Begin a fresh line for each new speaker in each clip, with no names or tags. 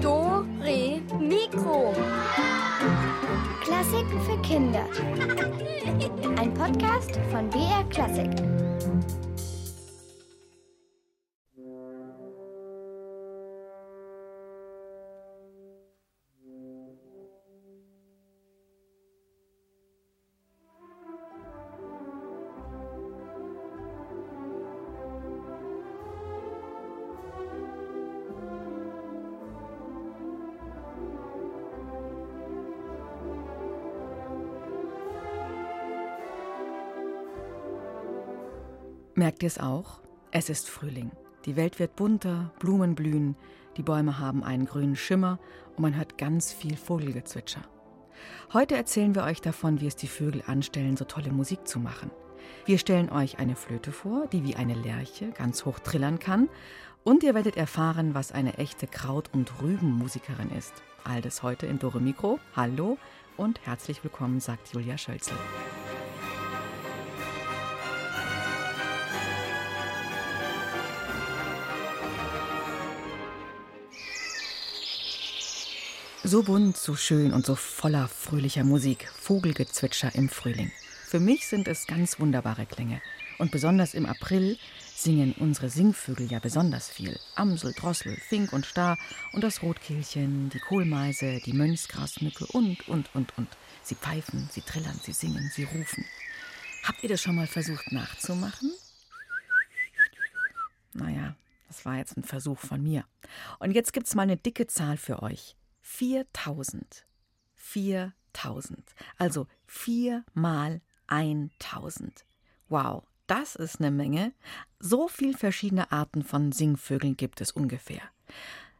Do, Re, Mikro.
Klassiken für Kinder. Ein Podcast von BR Klassik.
Merkt ihr es auch? Es ist Frühling. Die Welt wird bunter, Blumen blühen, die Bäume haben einen grünen Schimmer und man hört ganz viel Vogelgezwitscher. Heute erzählen wir euch davon, wie es die Vögel anstellen, so tolle Musik zu machen. Wir stellen euch eine Flöte vor, die wie eine Lerche ganz hoch trillern kann. Und ihr werdet erfahren, was eine echte Kraut- und Rübenmusikerin ist. All das heute in Dore Mikro. Hallo und herzlich willkommen, sagt Julia Schölzel. So bunt, so schön und so voller fröhlicher Musik, Vogelgezwitscher im Frühling. Für mich sind es ganz wunderbare Klänge. Und besonders im April singen unsere Singvögel ja besonders viel. Amsel, Drossel, Fink und Star und das Rotkehlchen, die Kohlmeise, die Mönchsgrasmücke und, und, und, und. Sie pfeifen, sie trillern, sie singen, sie rufen. Habt ihr das schon mal versucht nachzumachen? Naja, das war jetzt ein Versuch von mir. Und jetzt gibt's mal eine dicke Zahl für euch. 4000. 4000. Also 4 mal 1000. Wow, das ist eine Menge. So viel verschiedene Arten von Singvögeln gibt es ungefähr.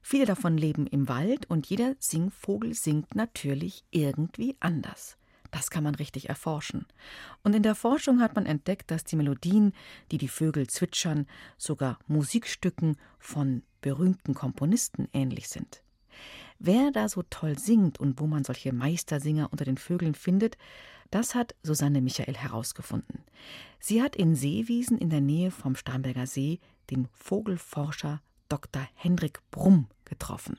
Viele davon leben im Wald und jeder Singvogel singt natürlich irgendwie anders. Das kann man richtig erforschen. Und in der Forschung hat man entdeckt, dass die Melodien, die die Vögel zwitschern, sogar Musikstücken von berühmten Komponisten ähnlich sind. Wer da so toll singt und wo man solche Meistersinger unter den Vögeln findet, das hat Susanne Michael herausgefunden. Sie hat in Seewiesen in der Nähe vom Starnberger See den Vogelforscher Dr. Hendrik Brumm getroffen.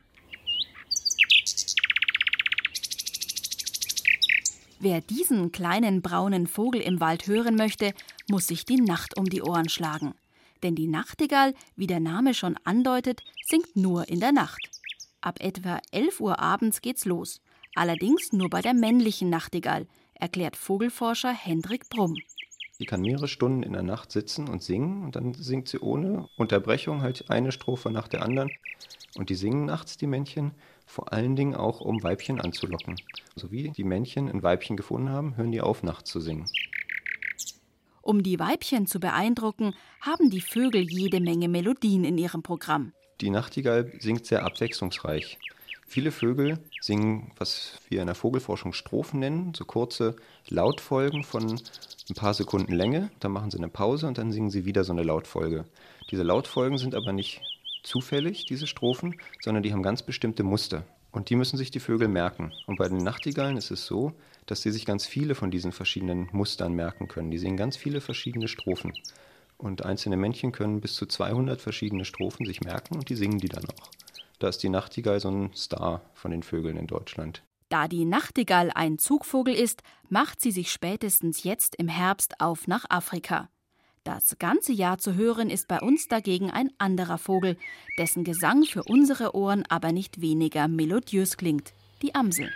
Wer diesen kleinen braunen Vogel im Wald hören möchte, muss sich die Nacht um die Ohren schlagen. Denn die Nachtigall, wie der Name schon andeutet, singt nur in der Nacht. Ab etwa 11 Uhr abends geht's los. Allerdings nur bei der männlichen Nachtigall, erklärt Vogelforscher Hendrik Brumm.
Die kann mehrere Stunden in der Nacht sitzen und singen und dann singt sie ohne Unterbrechung halt eine Strophe nach der anderen. Und die singen nachts, die Männchen, vor allen Dingen auch, um Weibchen anzulocken. So wie die Männchen ein Weibchen gefunden haben, hören die auf, nachts zu singen.
Um die Weibchen zu beeindrucken, haben die Vögel jede Menge Melodien in ihrem Programm.
Die Nachtigall singt sehr abwechslungsreich. Viele Vögel singen, was wir in der Vogelforschung Strophen nennen, so kurze Lautfolgen von ein paar Sekunden Länge. Dann machen sie eine Pause und dann singen sie wieder so eine Lautfolge. Diese Lautfolgen sind aber nicht zufällig, diese Strophen, sondern die haben ganz bestimmte Muster. Und die müssen sich die Vögel merken. Und bei den Nachtigallen ist es so, dass sie sich ganz viele von diesen verschiedenen Mustern merken können. Die singen ganz viele verschiedene Strophen. Und einzelne Männchen können bis zu 200 verschiedene Strophen sich merken und die singen die dann auch. Da ist die Nachtigall so ein Star von den Vögeln in Deutschland.
Da die Nachtigall ein Zugvogel ist, macht sie sich spätestens jetzt im Herbst auf nach Afrika. Das ganze Jahr zu hören ist bei uns dagegen ein anderer Vogel, dessen Gesang für unsere Ohren aber nicht weniger melodiös klingt, die Amsel.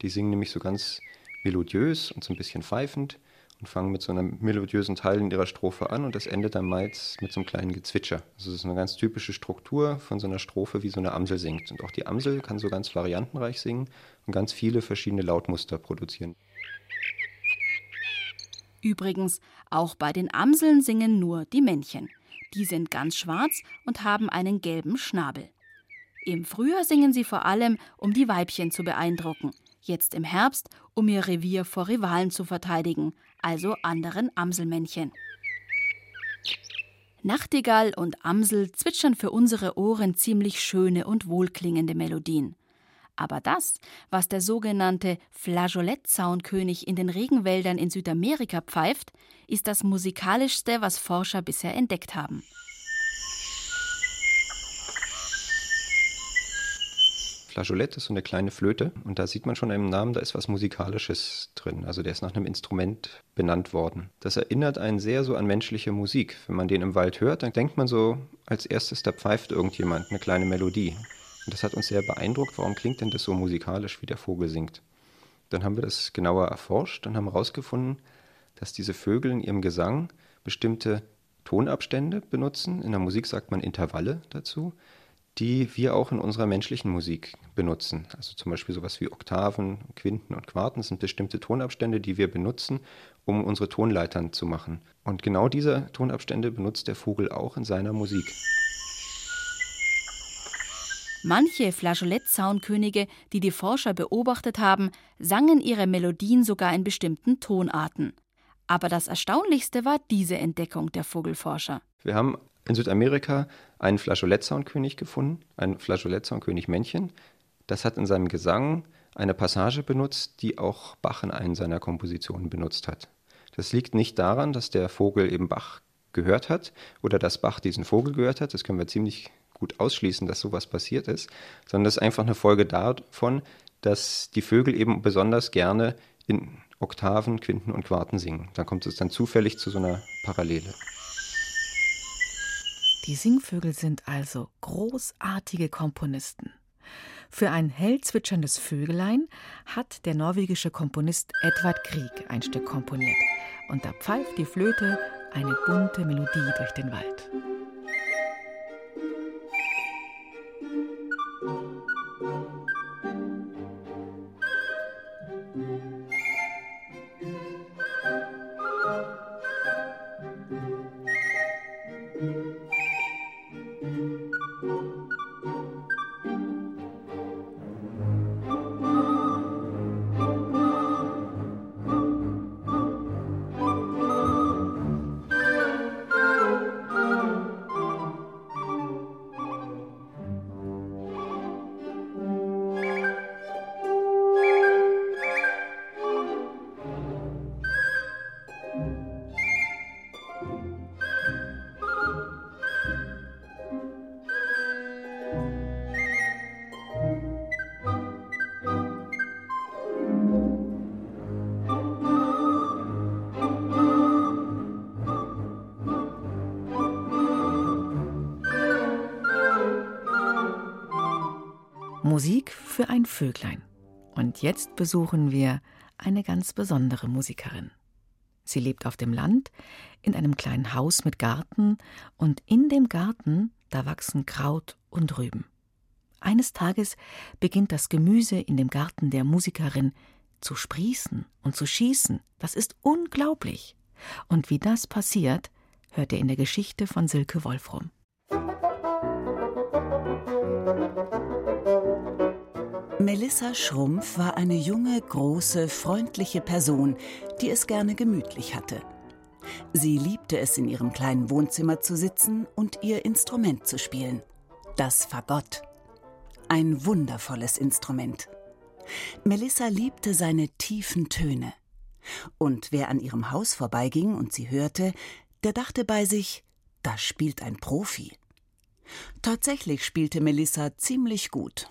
Die singen nämlich so ganz melodiös und so ein bisschen pfeifend und fangen mit so einem melodiösen Teil in ihrer Strophe an und das endet dann meist mit so einem kleinen Gezwitscher. Also das ist eine ganz typische Struktur von so einer Strophe, wie so eine Amsel singt. Und auch die Amsel kann so ganz variantenreich singen und ganz viele verschiedene Lautmuster produzieren.
Übrigens, auch bei den Amseln singen nur die Männchen. Die sind ganz schwarz und haben einen gelben Schnabel. Im Frühjahr singen sie vor allem, um die Weibchen zu beeindrucken jetzt im Herbst, um ihr Revier vor Rivalen zu verteidigen, also anderen Amselmännchen. Nachtigall und Amsel zwitschern für unsere Ohren ziemlich schöne und wohlklingende Melodien. Aber das, was der sogenannte Flageolettzaunkönig in den Regenwäldern in Südamerika pfeift, ist das musikalischste, was Forscher bisher entdeckt haben.
Flageolett ist so eine kleine Flöte und da sieht man schon im Namen, da ist was Musikalisches drin. Also der ist nach einem Instrument benannt worden. Das erinnert einen sehr so an menschliche Musik. Wenn man den im Wald hört, dann denkt man so als erstes, da pfeift irgendjemand eine kleine Melodie. Und das hat uns sehr beeindruckt. Warum klingt denn das so musikalisch, wie der Vogel singt? Dann haben wir das genauer erforscht und haben herausgefunden, dass diese Vögel in ihrem Gesang bestimmte Tonabstände benutzen. In der Musik sagt man Intervalle dazu die wir auch in unserer menschlichen Musik benutzen. Also zum Beispiel sowas wie Oktaven, Quinten und Quarten sind bestimmte Tonabstände, die wir benutzen, um unsere Tonleitern zu machen. Und genau diese Tonabstände benutzt der Vogel auch in seiner Musik.
Manche Flageolettzaunkönige, die die Forscher beobachtet haben, sangen ihre Melodien sogar in bestimmten Tonarten. Aber das Erstaunlichste war diese Entdeckung der Vogelforscher.
Wir haben in Südamerika einen Flageolettzaunkönig gefunden, ein Flageolettzaunkönig-Männchen. Das hat in seinem Gesang eine Passage benutzt, die auch Bach in einen seiner Kompositionen benutzt hat. Das liegt nicht daran, dass der Vogel eben Bach gehört hat oder dass Bach diesen Vogel gehört hat. Das können wir ziemlich gut ausschließen, dass sowas passiert ist, sondern das ist einfach eine Folge davon, dass die Vögel eben besonders gerne in Oktaven, Quinten und Quarten singen. Da kommt es dann zufällig zu so einer Parallele.
Die Singvögel sind also großartige Komponisten. Für ein hell zwitscherndes Vögelein hat der norwegische Komponist Edvard Grieg ein Stück komponiert. Und da pfeift die Flöte eine bunte Melodie durch den Wald. Musik für ein Vöglein. Und jetzt besuchen wir eine ganz besondere Musikerin. Sie lebt auf dem Land, in einem kleinen Haus mit Garten, und in dem Garten, da wachsen Kraut und Rüben. Eines Tages beginnt das Gemüse in dem Garten der Musikerin zu sprießen und zu schießen. Das ist unglaublich. Und wie das passiert, hört ihr in der Geschichte von Silke Wolfrum.
Melissa Schrumpf war eine junge, große, freundliche Person, die es gerne gemütlich hatte. Sie liebte es, in ihrem kleinen Wohnzimmer zu sitzen und ihr Instrument zu spielen. Das Fagott. Ein wundervolles Instrument. Melissa liebte seine tiefen Töne. Und wer an ihrem Haus vorbeiging und sie hörte, der dachte bei sich, da spielt ein Profi. Tatsächlich spielte Melissa ziemlich gut.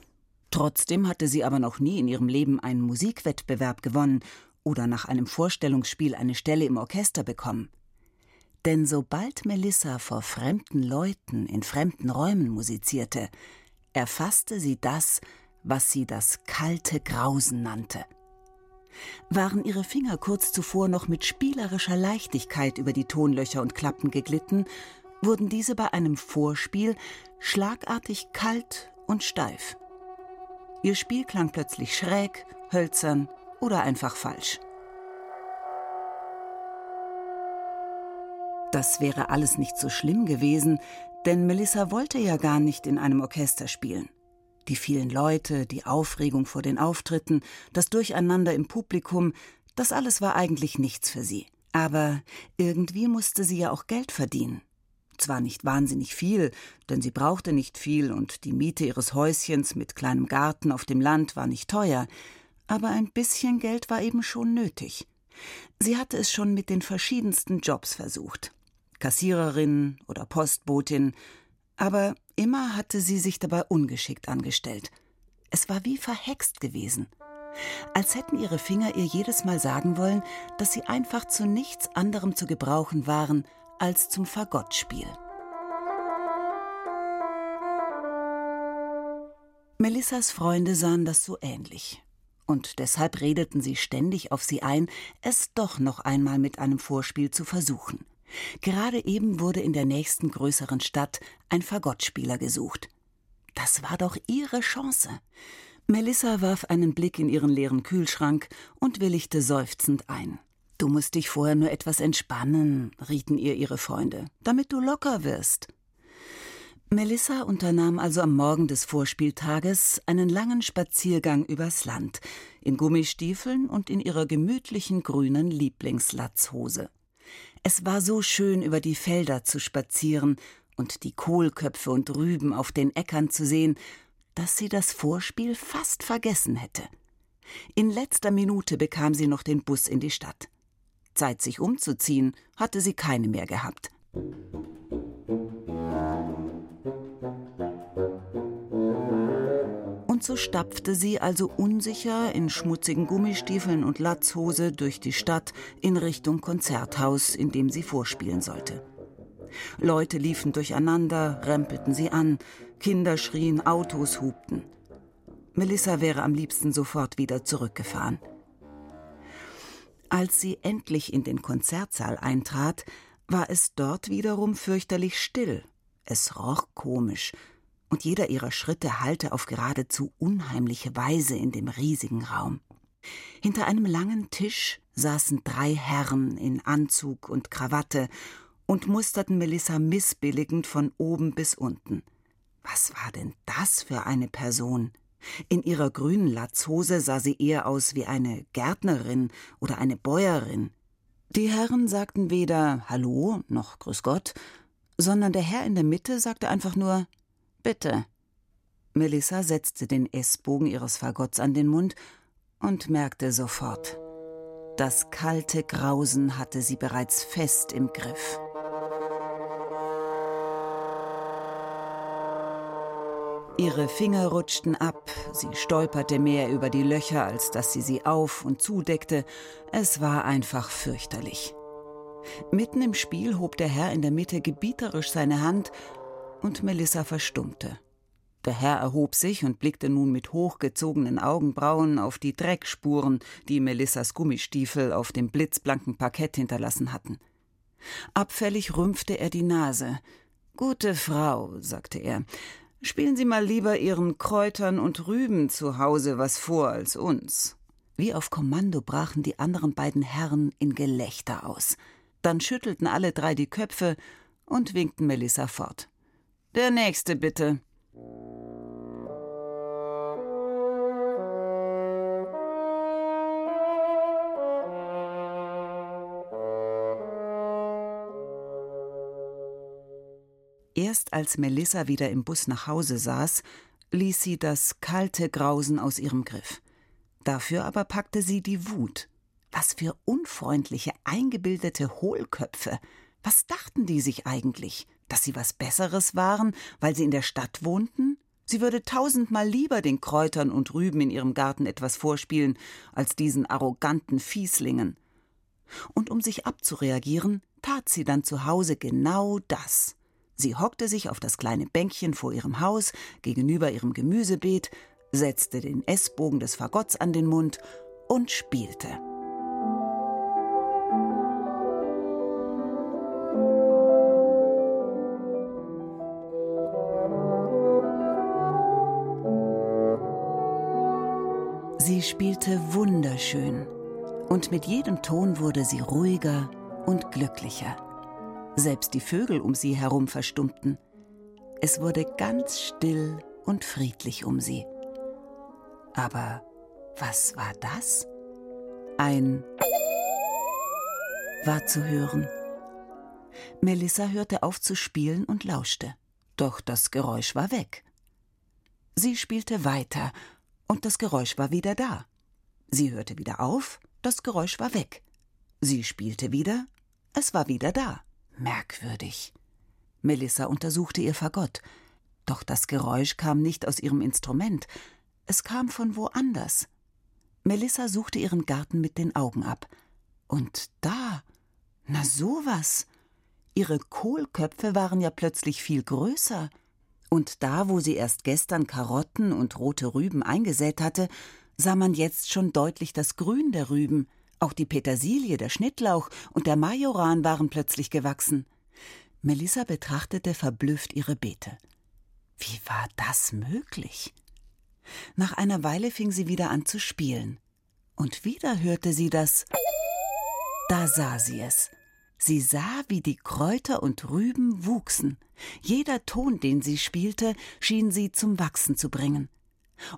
Trotzdem hatte sie aber noch nie in ihrem Leben einen Musikwettbewerb gewonnen oder nach einem Vorstellungsspiel eine Stelle im Orchester bekommen. Denn sobald Melissa vor fremden Leuten in fremden Räumen musizierte, erfasste sie das, was sie das kalte Grausen nannte. Waren ihre Finger kurz zuvor noch mit spielerischer Leichtigkeit über die Tonlöcher und Klappen geglitten, wurden diese bei einem Vorspiel schlagartig kalt und steif. Ihr Spiel klang plötzlich schräg, hölzern oder einfach falsch. Das wäre alles nicht so schlimm gewesen, denn Melissa wollte ja gar nicht in einem Orchester spielen. Die vielen Leute, die Aufregung vor den Auftritten, das Durcheinander im Publikum, das alles war eigentlich nichts für sie. Aber irgendwie musste sie ja auch Geld verdienen. Zwar nicht wahnsinnig viel, denn sie brauchte nicht viel und die Miete ihres Häuschens mit kleinem Garten auf dem Land war nicht teuer, aber ein bisschen Geld war eben schon nötig. Sie hatte es schon mit den verschiedensten Jobs versucht. Kassiererin oder Postbotin, aber immer hatte sie sich dabei ungeschickt angestellt. Es war wie verhext gewesen. Als hätten ihre Finger ihr jedes Mal sagen wollen, dass sie einfach zu nichts anderem zu gebrauchen waren als zum Fagottspiel. Melissas Freunde sahen das so ähnlich. Und deshalb redeten sie ständig auf sie ein, es doch noch einmal mit einem Vorspiel zu versuchen. Gerade eben wurde in der nächsten größeren Stadt ein Fagottspieler gesucht. Das war doch ihre Chance. Melissa warf einen Blick in ihren leeren Kühlschrank und willigte seufzend ein. Du musst dich vorher nur etwas entspannen, rieten ihr ihre Freunde, damit du locker wirst. Melissa unternahm also am Morgen des Vorspieltages einen langen Spaziergang übers Land, in Gummistiefeln und in ihrer gemütlichen grünen Lieblingslatzhose. Es war so schön, über die Felder zu spazieren und die Kohlköpfe und Rüben auf den Äckern zu sehen, dass sie das Vorspiel fast vergessen hätte. In letzter Minute bekam sie noch den Bus in die Stadt. Zeit, sich umzuziehen, hatte sie keine mehr gehabt. Und so stapfte sie also unsicher in schmutzigen Gummistiefeln und Latzhose durch die Stadt in Richtung Konzerthaus, in dem sie vorspielen sollte. Leute liefen durcheinander, rempelten sie an, Kinder schrien, Autos hupten. Melissa wäre am liebsten sofort wieder zurückgefahren. Als sie endlich in den Konzertsaal eintrat, war es dort wiederum fürchterlich still. Es roch komisch, und jeder ihrer Schritte hallte auf geradezu unheimliche Weise in dem riesigen Raum. Hinter einem langen Tisch saßen drei Herren in Anzug und Krawatte und musterten Melissa missbilligend von oben bis unten. Was war denn das für eine Person? In ihrer grünen Latzhose sah sie eher aus wie eine Gärtnerin oder eine Bäuerin. Die Herren sagten weder Hallo noch Grüß Gott, sondern der Herr in der Mitte sagte einfach nur Bitte. Melissa setzte den Essbogen ihres Fagotts an den Mund und merkte sofort. Das kalte Grausen hatte sie bereits fest im Griff. Ihre Finger rutschten ab, sie stolperte mehr über die Löcher, als dass sie sie auf und zudeckte. Es war einfach fürchterlich. Mitten im Spiel hob der Herr in der Mitte gebieterisch seine Hand und Melissa verstummte. Der Herr erhob sich und blickte nun mit hochgezogenen Augenbrauen auf die Dreckspuren, die Melissas Gummistiefel auf dem blitzblanken Parkett hinterlassen hatten. Abfällig rümpfte er die Nase. Gute Frau, sagte er, Spielen Sie mal lieber Ihren Kräutern und Rüben zu Hause was vor als uns. Wie auf Kommando brachen die anderen beiden Herren in Gelächter aus. Dann schüttelten alle drei die Köpfe und winkten Melissa fort. Der nächste bitte. Erst als Melissa wieder im Bus nach Hause saß, ließ sie das kalte Grausen aus ihrem Griff. Dafür aber packte sie die Wut. Was für unfreundliche, eingebildete Hohlköpfe. Was dachten die sich eigentlich? Dass sie was Besseres waren, weil sie in der Stadt wohnten? Sie würde tausendmal lieber den Kräutern und Rüben in ihrem Garten etwas vorspielen, als diesen arroganten Fieslingen. Und um sich abzureagieren, tat sie dann zu Hause genau das. Sie hockte sich auf das kleine Bänkchen vor ihrem Haus gegenüber ihrem Gemüsebeet, setzte den Essbogen des Fagotts an den Mund und spielte. Sie spielte wunderschön, und mit jedem Ton wurde sie ruhiger und glücklicher. Selbst die Vögel um sie herum verstummten. Es wurde ganz still und friedlich um sie. Aber was war das? Ein war zu hören. Melissa hörte auf zu spielen und lauschte. Doch das Geräusch war weg. Sie spielte weiter, und das Geräusch war wieder da. Sie hörte wieder auf, das Geräusch war weg. Sie spielte wieder, es war wieder da. Merkwürdig. Melissa untersuchte ihr Fagott, doch das Geräusch kam nicht aus ihrem Instrument, es kam von woanders. Melissa suchte ihren Garten mit den Augen ab. Und da, na sowas. Ihre Kohlköpfe waren ja plötzlich viel größer. Und da, wo sie erst gestern Karotten und rote Rüben eingesät hatte, sah man jetzt schon deutlich das Grün der Rüben. Auch die Petersilie, der Schnittlauch und der Majoran waren plötzlich gewachsen. Melissa betrachtete verblüfft ihre Beete. Wie war das möglich? Nach einer Weile fing sie wieder an zu spielen. Und wieder hörte sie das. Da sah sie es. Sie sah, wie die Kräuter und Rüben wuchsen. Jeder Ton, den sie spielte, schien sie zum Wachsen zu bringen.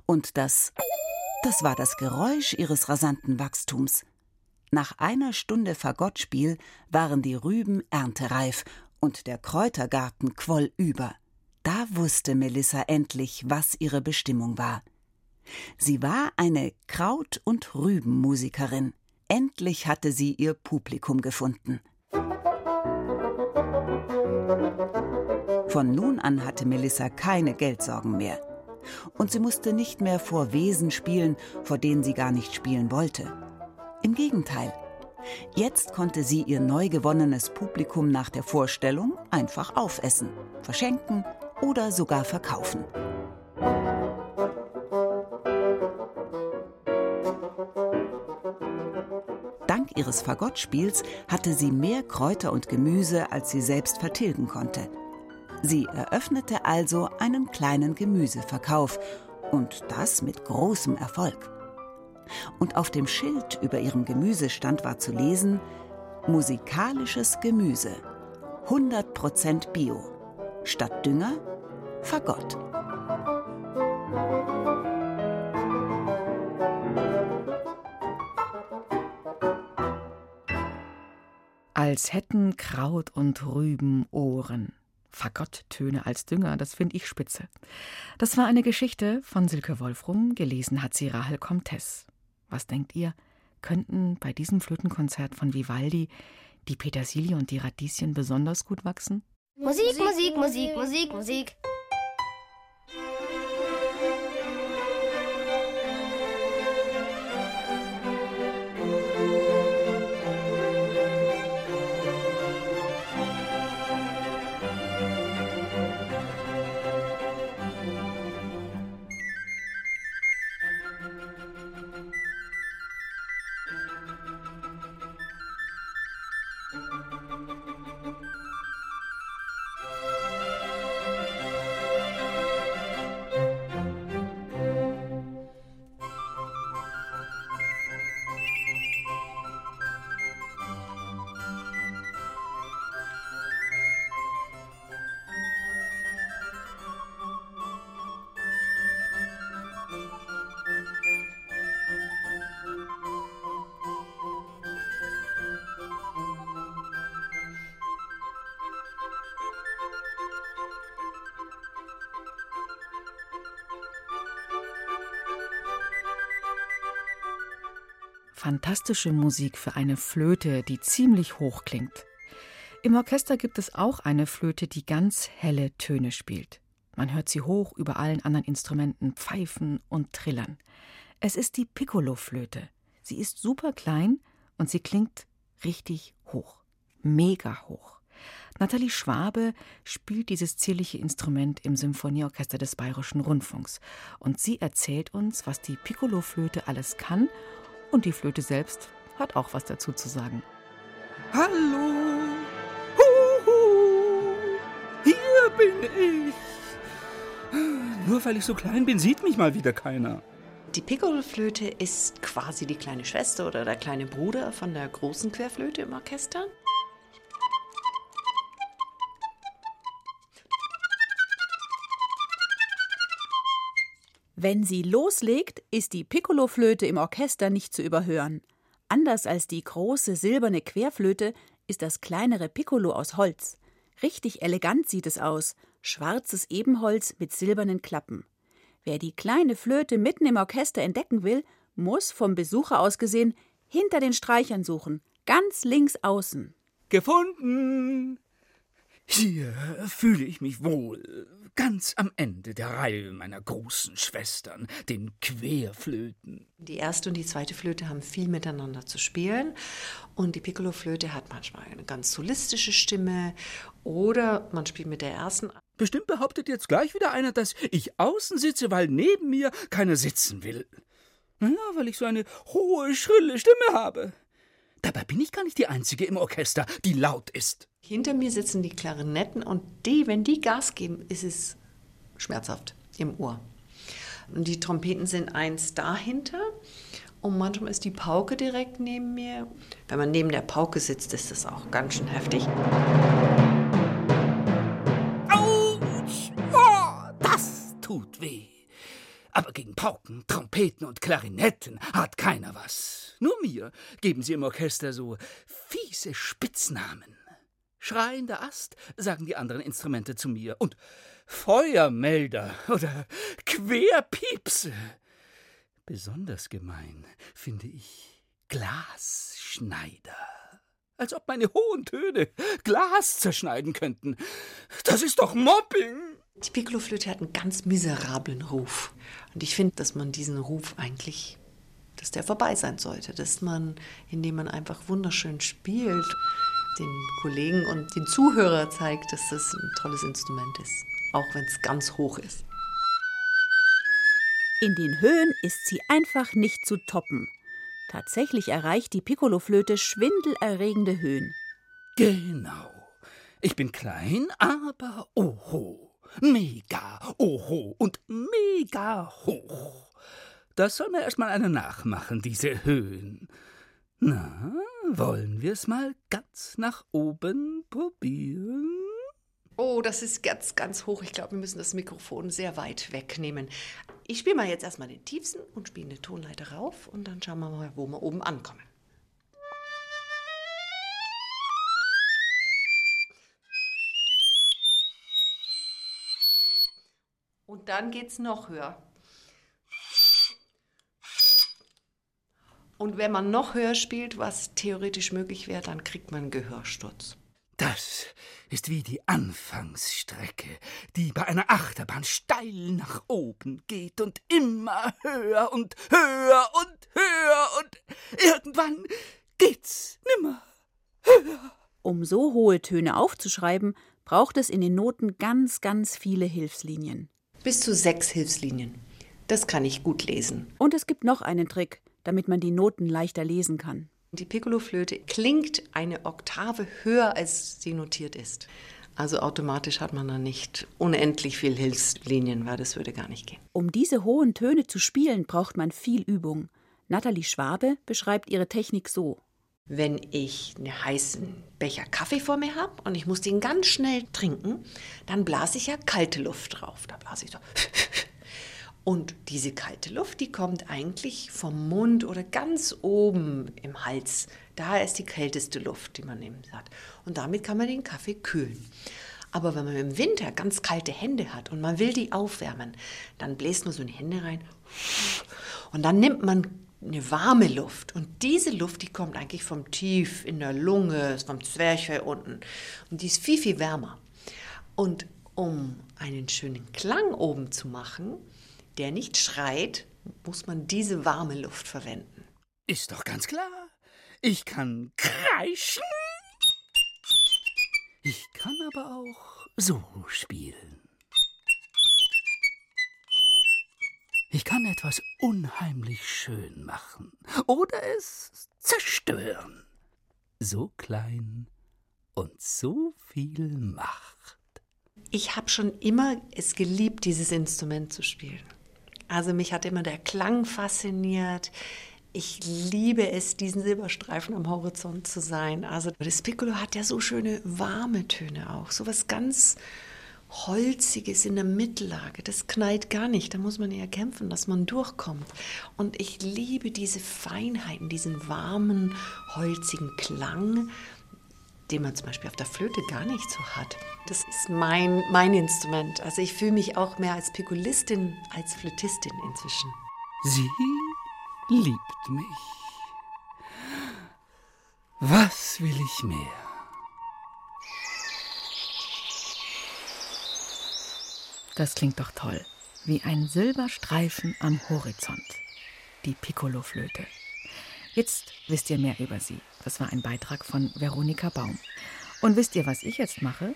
Und das, das war das Geräusch ihres rasanten Wachstums. Nach einer Stunde Fagottspiel waren die Rüben erntereif und der Kräutergarten quoll über. Da wusste Melissa endlich, was ihre Bestimmung war. Sie war eine Kraut- und Rübenmusikerin. Endlich hatte sie ihr Publikum gefunden. Von nun an hatte Melissa keine Geldsorgen mehr. Und sie musste nicht mehr vor Wesen spielen, vor denen sie gar nicht spielen wollte. Im Gegenteil. Jetzt konnte sie ihr neu gewonnenes Publikum nach der Vorstellung einfach aufessen, verschenken oder sogar verkaufen. Dank ihres Fagottspiels hatte sie mehr Kräuter und Gemüse, als sie selbst vertilgen konnte. Sie eröffnete also einen kleinen Gemüseverkauf und das mit großem Erfolg. Und auf dem Schild über ihrem Gemüsestand war zu lesen: Musikalisches Gemüse, 100% Bio. Statt Dünger, Fagott.
Als hätten Kraut und Rüben Ohren. Fagotttöne als Dünger, das finde ich spitze. Das war eine Geschichte von Silke Wolfrum, gelesen hat sie Rahel Comtes. Was denkt ihr? Könnten bei diesem Flötenkonzert von Vivaldi die Petersilie und die Radieschen besonders gut wachsen?
Musik, Musik, Musik, Musik, Musik.
Fantastische Musik für eine Flöte, die ziemlich hoch klingt. Im Orchester gibt es auch eine Flöte, die ganz helle Töne spielt. Man hört sie hoch über allen anderen Instrumenten pfeifen und trillern. Es ist die Piccolo-Flöte. Sie ist super klein und sie klingt richtig hoch. Mega hoch. Nathalie Schwabe spielt dieses zierliche Instrument im Symphonieorchester des Bayerischen Rundfunks. Und sie erzählt uns, was die Piccolo-Flöte alles kann und die Flöte selbst hat auch was dazu zu sagen.
Hallo! Huhu! Hier bin ich! Nur weil ich so klein bin, sieht mich mal wieder keiner.
Die Piccoloflöte ist quasi die kleine Schwester oder der kleine Bruder von der großen Querflöte im Orchester.
Wenn sie loslegt, ist die Piccoloflöte im Orchester nicht zu überhören. Anders als die große silberne Querflöte ist das kleinere Piccolo aus Holz. Richtig elegant sieht es aus. Schwarzes Ebenholz mit silbernen Klappen. Wer die kleine Flöte mitten im Orchester entdecken will, muss vom Besucher aus gesehen hinter den Streichern suchen, ganz links außen.
Gefunden! Hier fühle ich mich wohl, ganz am Ende der Reihe meiner großen Schwestern, den Querflöten.
Die erste und die zweite Flöte haben viel miteinander zu spielen und die Piccolo-Flöte hat manchmal eine ganz solistische Stimme oder man spielt mit der ersten.
Bestimmt behauptet jetzt gleich wieder einer, dass ich außen sitze, weil neben mir keiner sitzen will. Ja, weil ich so eine hohe, schrille Stimme habe. Dabei bin ich gar nicht die Einzige im Orchester, die laut ist.
Hinter mir sitzen die Klarinetten und die, wenn die Gas geben, ist es schmerzhaft im Ohr. Und die Trompeten sind eins dahinter und manchmal ist die Pauke direkt neben mir. Wenn man neben der Pauke sitzt, ist das auch ganz schön heftig.
Autsch! Oh, das tut weh. Aber gegen Pauken, Trompeten und Klarinetten hat keiner was. Nur mir geben sie im Orchester so fiese Spitznamen. Schreiender Ast, sagen die anderen Instrumente zu mir. Und Feuermelder oder Querpiepse. Besonders gemein finde ich Glasschneider. Als ob meine hohen Töne Glas zerschneiden könnten. Das ist doch Mobbing.
Die Piccoloflöte hat einen ganz miserablen Ruf. Und ich finde, dass man diesen Ruf eigentlich, dass der vorbei sein sollte. Dass man, indem man einfach wunderschön spielt, den Kollegen und den Zuhörer zeigt, dass das ein tolles Instrument ist. Auch wenn es ganz hoch ist.
In den Höhen ist sie einfach nicht zu toppen. Tatsächlich erreicht die Piccoloflöte schwindelerregende Höhen.
Genau. Ich bin klein, aber oho. Mega oho und mega hoch. Das soll mir erstmal einer nachmachen, diese Höhen. Na, wollen wir es mal ganz nach oben probieren?
Oh, das ist ganz, ganz hoch. Ich glaube, wir müssen das Mikrofon sehr weit wegnehmen. Ich spiele mal jetzt erstmal den tiefsten und spiele eine Tonleiter rauf und dann schauen wir mal, wo wir oben ankommen. Und dann geht's noch höher. Und wenn man noch höher spielt, was theoretisch möglich wäre, dann kriegt man einen Gehörsturz.
Das ist wie die Anfangsstrecke, die bei einer Achterbahn steil nach oben geht und immer höher und höher und höher und irgendwann geht's nimmer höher.
Um so hohe Töne aufzuschreiben, braucht es in den Noten ganz, ganz viele Hilfslinien.
Bis zu sechs Hilfslinien. Das kann ich gut lesen.
Und es gibt noch einen Trick, damit man die Noten leichter lesen kann.
Die Piccoloflöte klingt eine Oktave höher, als sie notiert ist. Also automatisch hat man dann nicht unendlich viel Hilfslinien, weil das würde gar nicht gehen.
Um diese hohen Töne zu spielen, braucht man viel Übung. Nathalie Schwabe beschreibt ihre Technik so.
Wenn ich einen heißen Becher Kaffee vor mir habe und ich muss den ganz schnell trinken, dann blase ich ja kalte Luft drauf. Da blase ich so. Und diese kalte Luft, die kommt eigentlich vom Mund oder ganz oben im Hals. Da ist die kälteste Luft, die man eben hat. Und damit kann man den Kaffee kühlen. Aber wenn man im Winter ganz kalte Hände hat und man will die aufwärmen, dann bläst man so in die Hände rein und dann nimmt man eine warme Luft. Und diese Luft, die kommt eigentlich vom Tief in der Lunge, vom Zwerchfell unten. Und die ist viel, viel wärmer. Und um einen schönen Klang oben zu machen, der nicht schreit, muss man diese warme Luft verwenden.
Ist doch ganz klar. Ich kann kreischen. Ich kann aber auch so spielen. Ich kann etwas unheimlich schön machen oder es zerstören. So klein und so viel Macht.
Ich habe schon immer es geliebt, dieses Instrument zu spielen. Also mich hat immer der Klang fasziniert. Ich liebe es, diesen Silberstreifen am Horizont zu sein. Also das Piccolo hat ja so schöne warme Töne auch, so was ganz Holziges in der Mittellage. Das knallt gar nicht. Da muss man eher kämpfen, dass man durchkommt. Und ich liebe diese Feinheiten, diesen warmen, holzigen Klang. den man zum Beispiel auf der Flöte gar nicht so hat. Das ist mein, mein Instrument. Also ich fühle mich auch mehr als Pikulistin als Flötistin inzwischen.
Sie liebt mich. Was will ich mehr?
Das klingt doch toll. Wie ein Silberstreifen am Horizont. Die Piccolo-Flöte. Jetzt wisst ihr mehr über sie. Das war ein Beitrag von Veronika Baum. Und wisst ihr, was ich jetzt mache?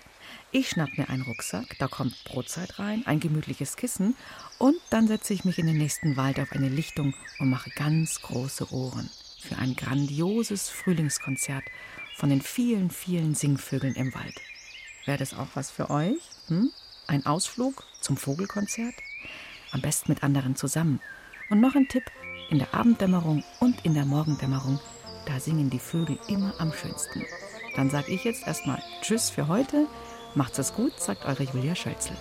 Ich schnapp mir einen Rucksack, da kommt Brotzeit rein, ein gemütliches Kissen und dann setze ich mich in den nächsten Wald auf eine Lichtung und mache ganz große Ohren für ein grandioses Frühlingskonzert von den vielen, vielen Singvögeln im Wald. Wäre das auch was für euch? Hm? Ein Ausflug zum Vogelkonzert? Am besten mit anderen zusammen. Und noch ein Tipp, in der Abenddämmerung und in der Morgendämmerung, da singen die Vögel immer am schönsten. Dann sage ich jetzt erstmal Tschüss für heute. Macht's es gut, sagt eure Julia Schölzel.